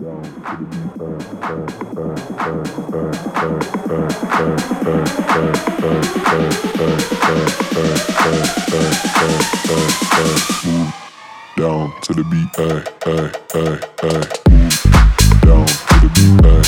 down to the beat. Down to the beat.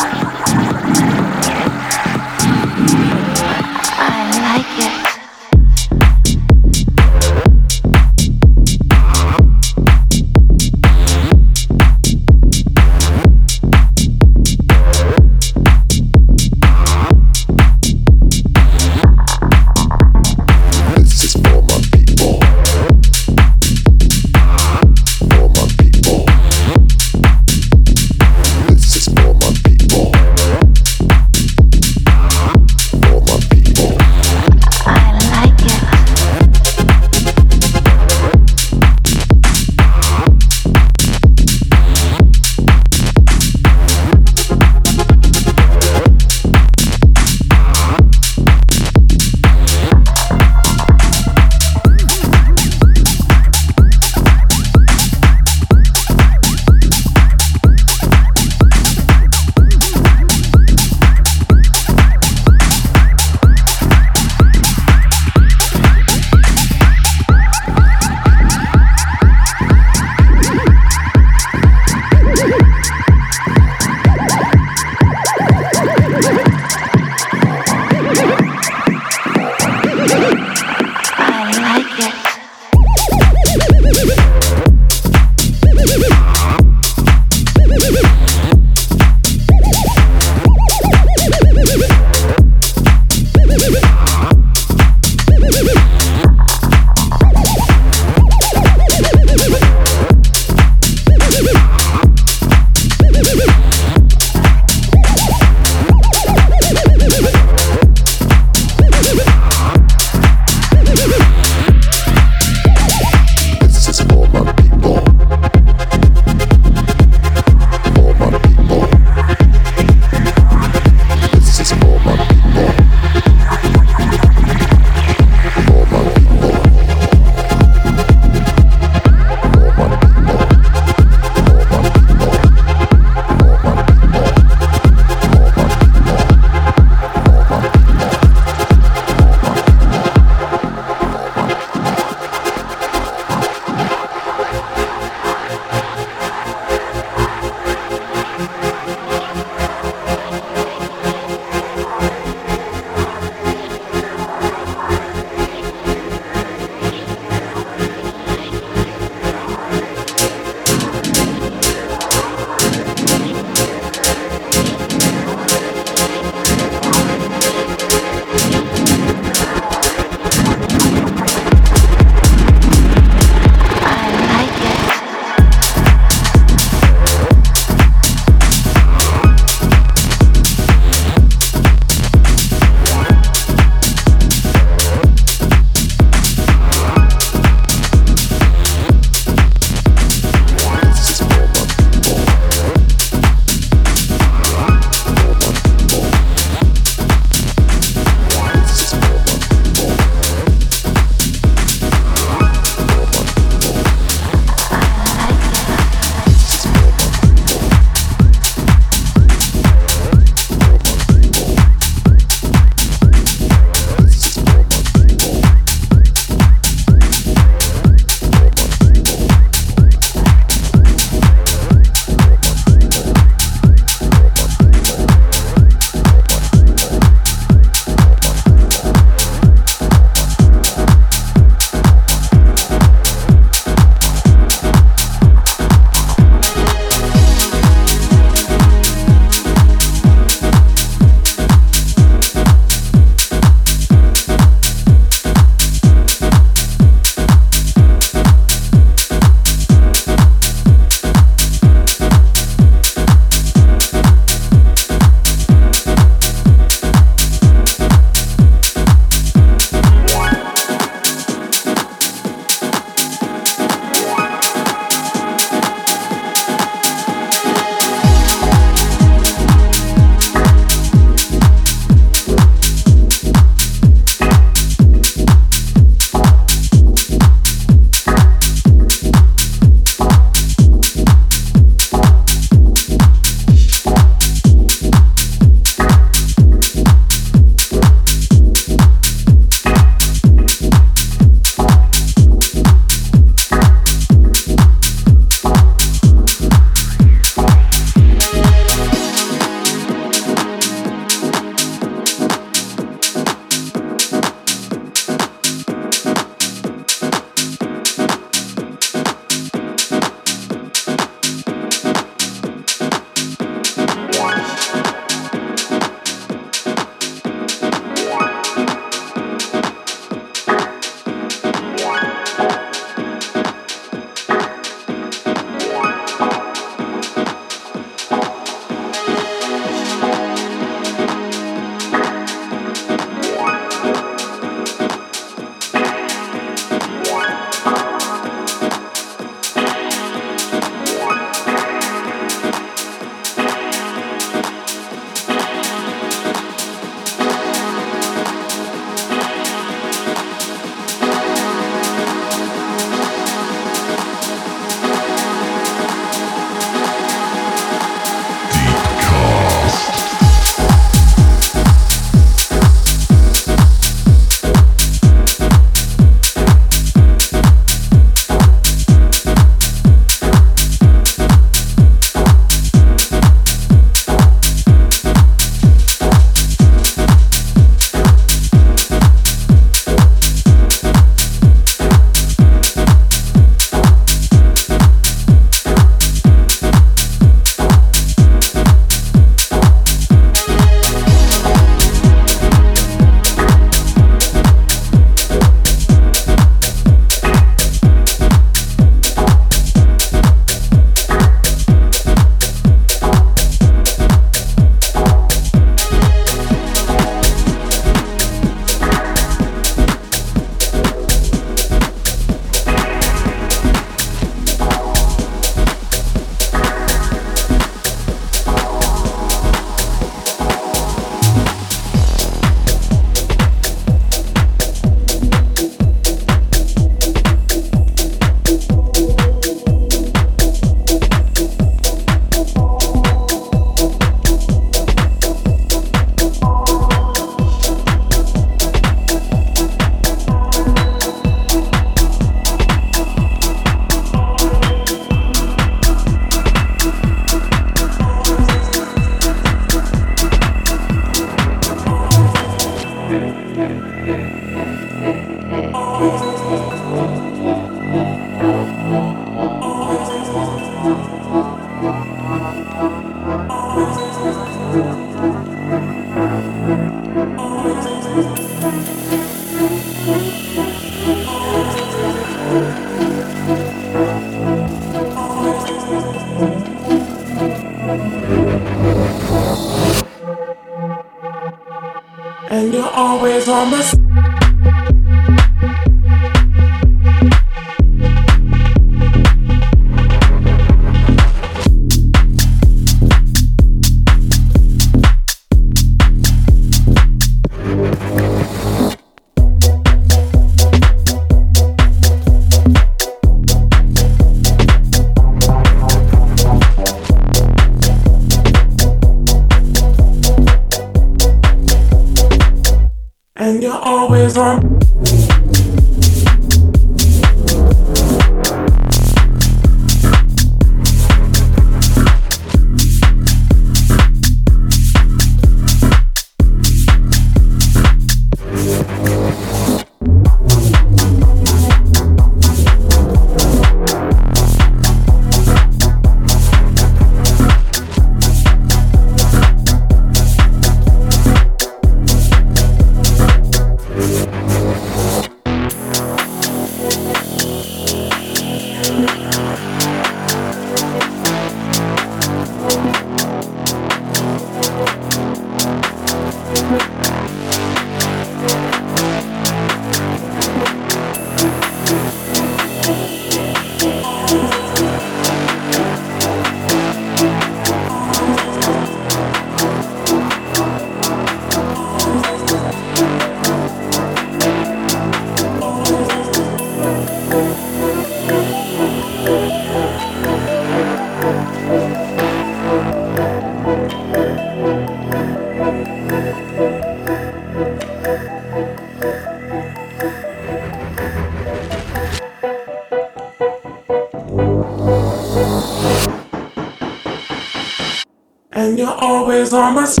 Always on my side.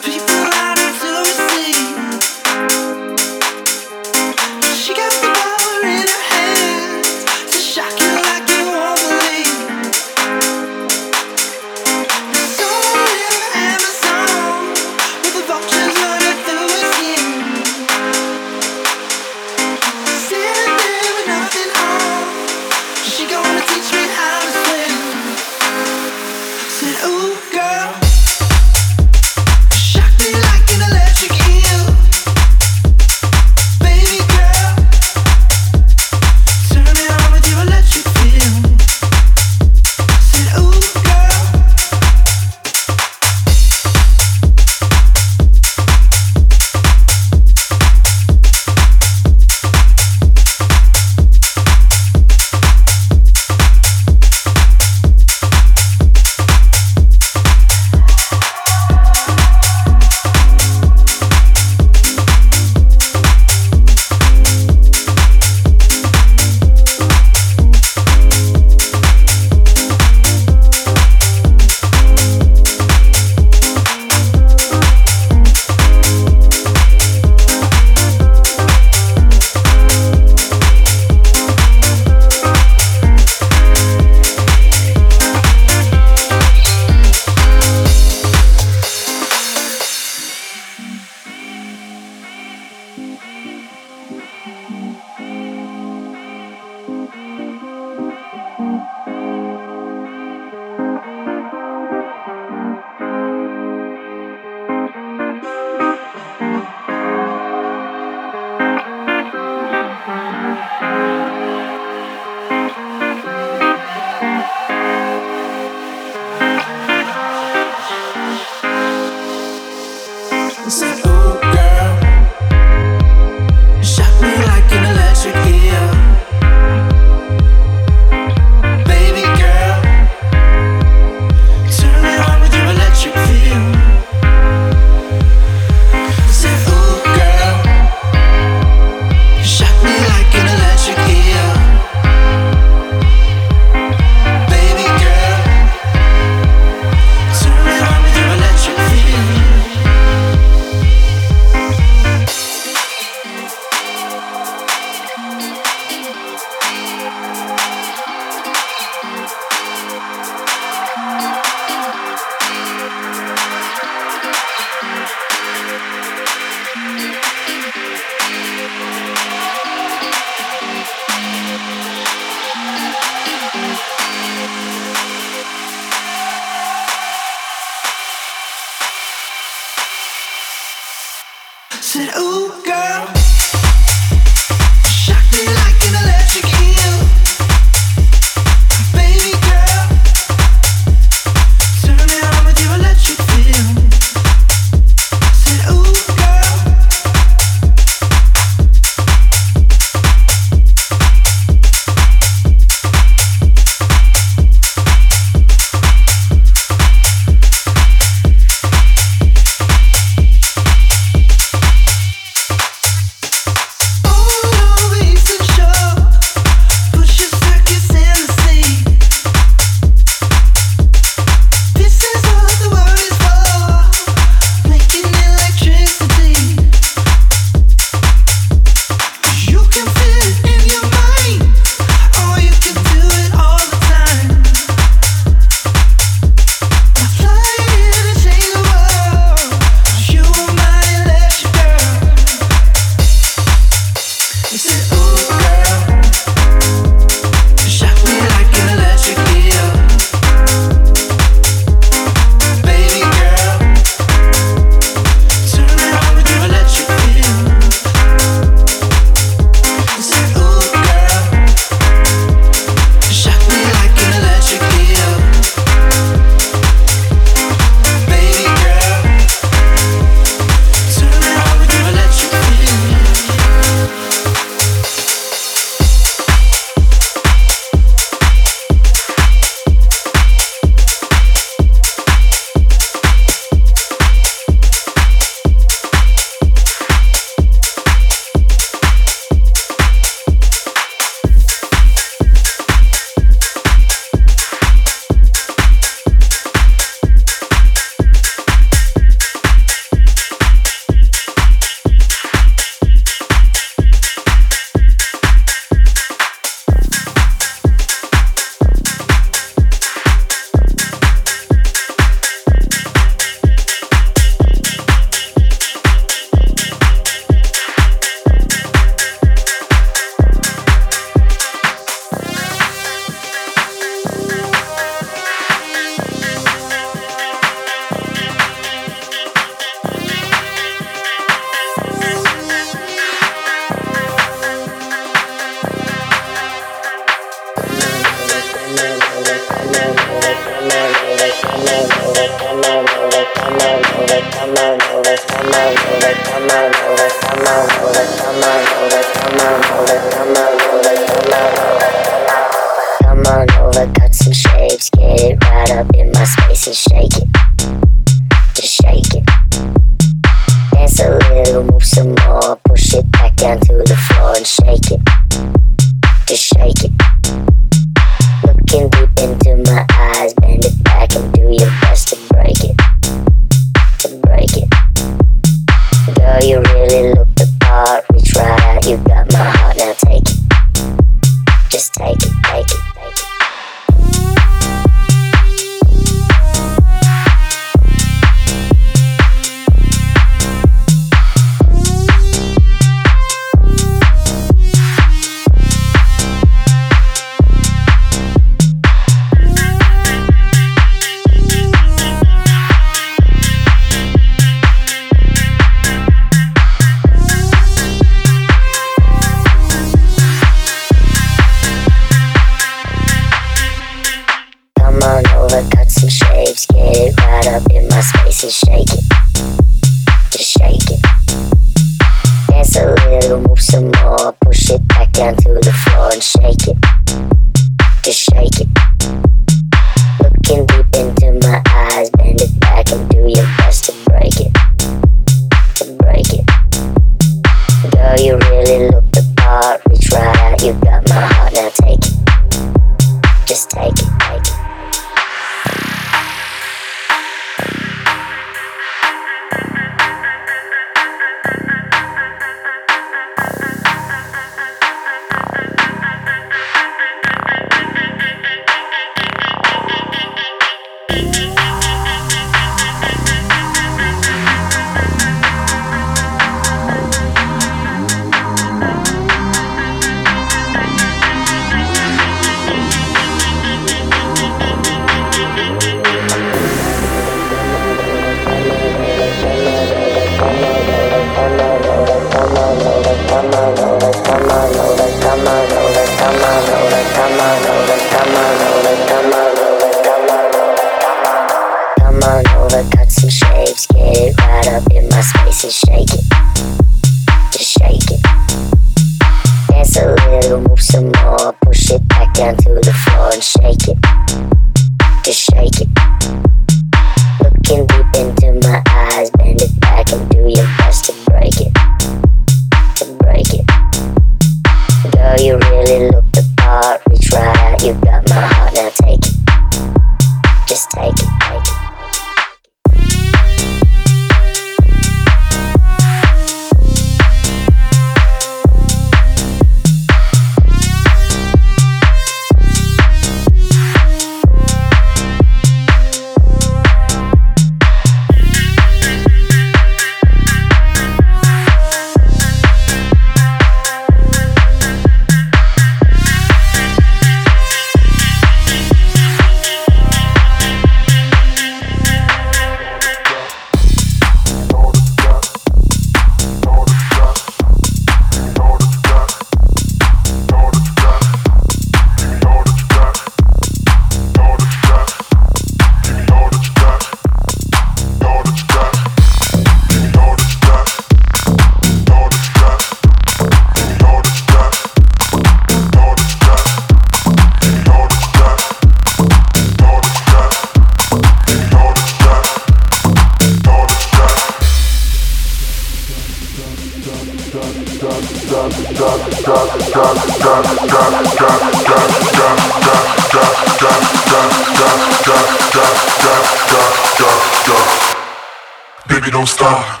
don't stop.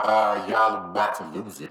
Ah, y'all about to lose it.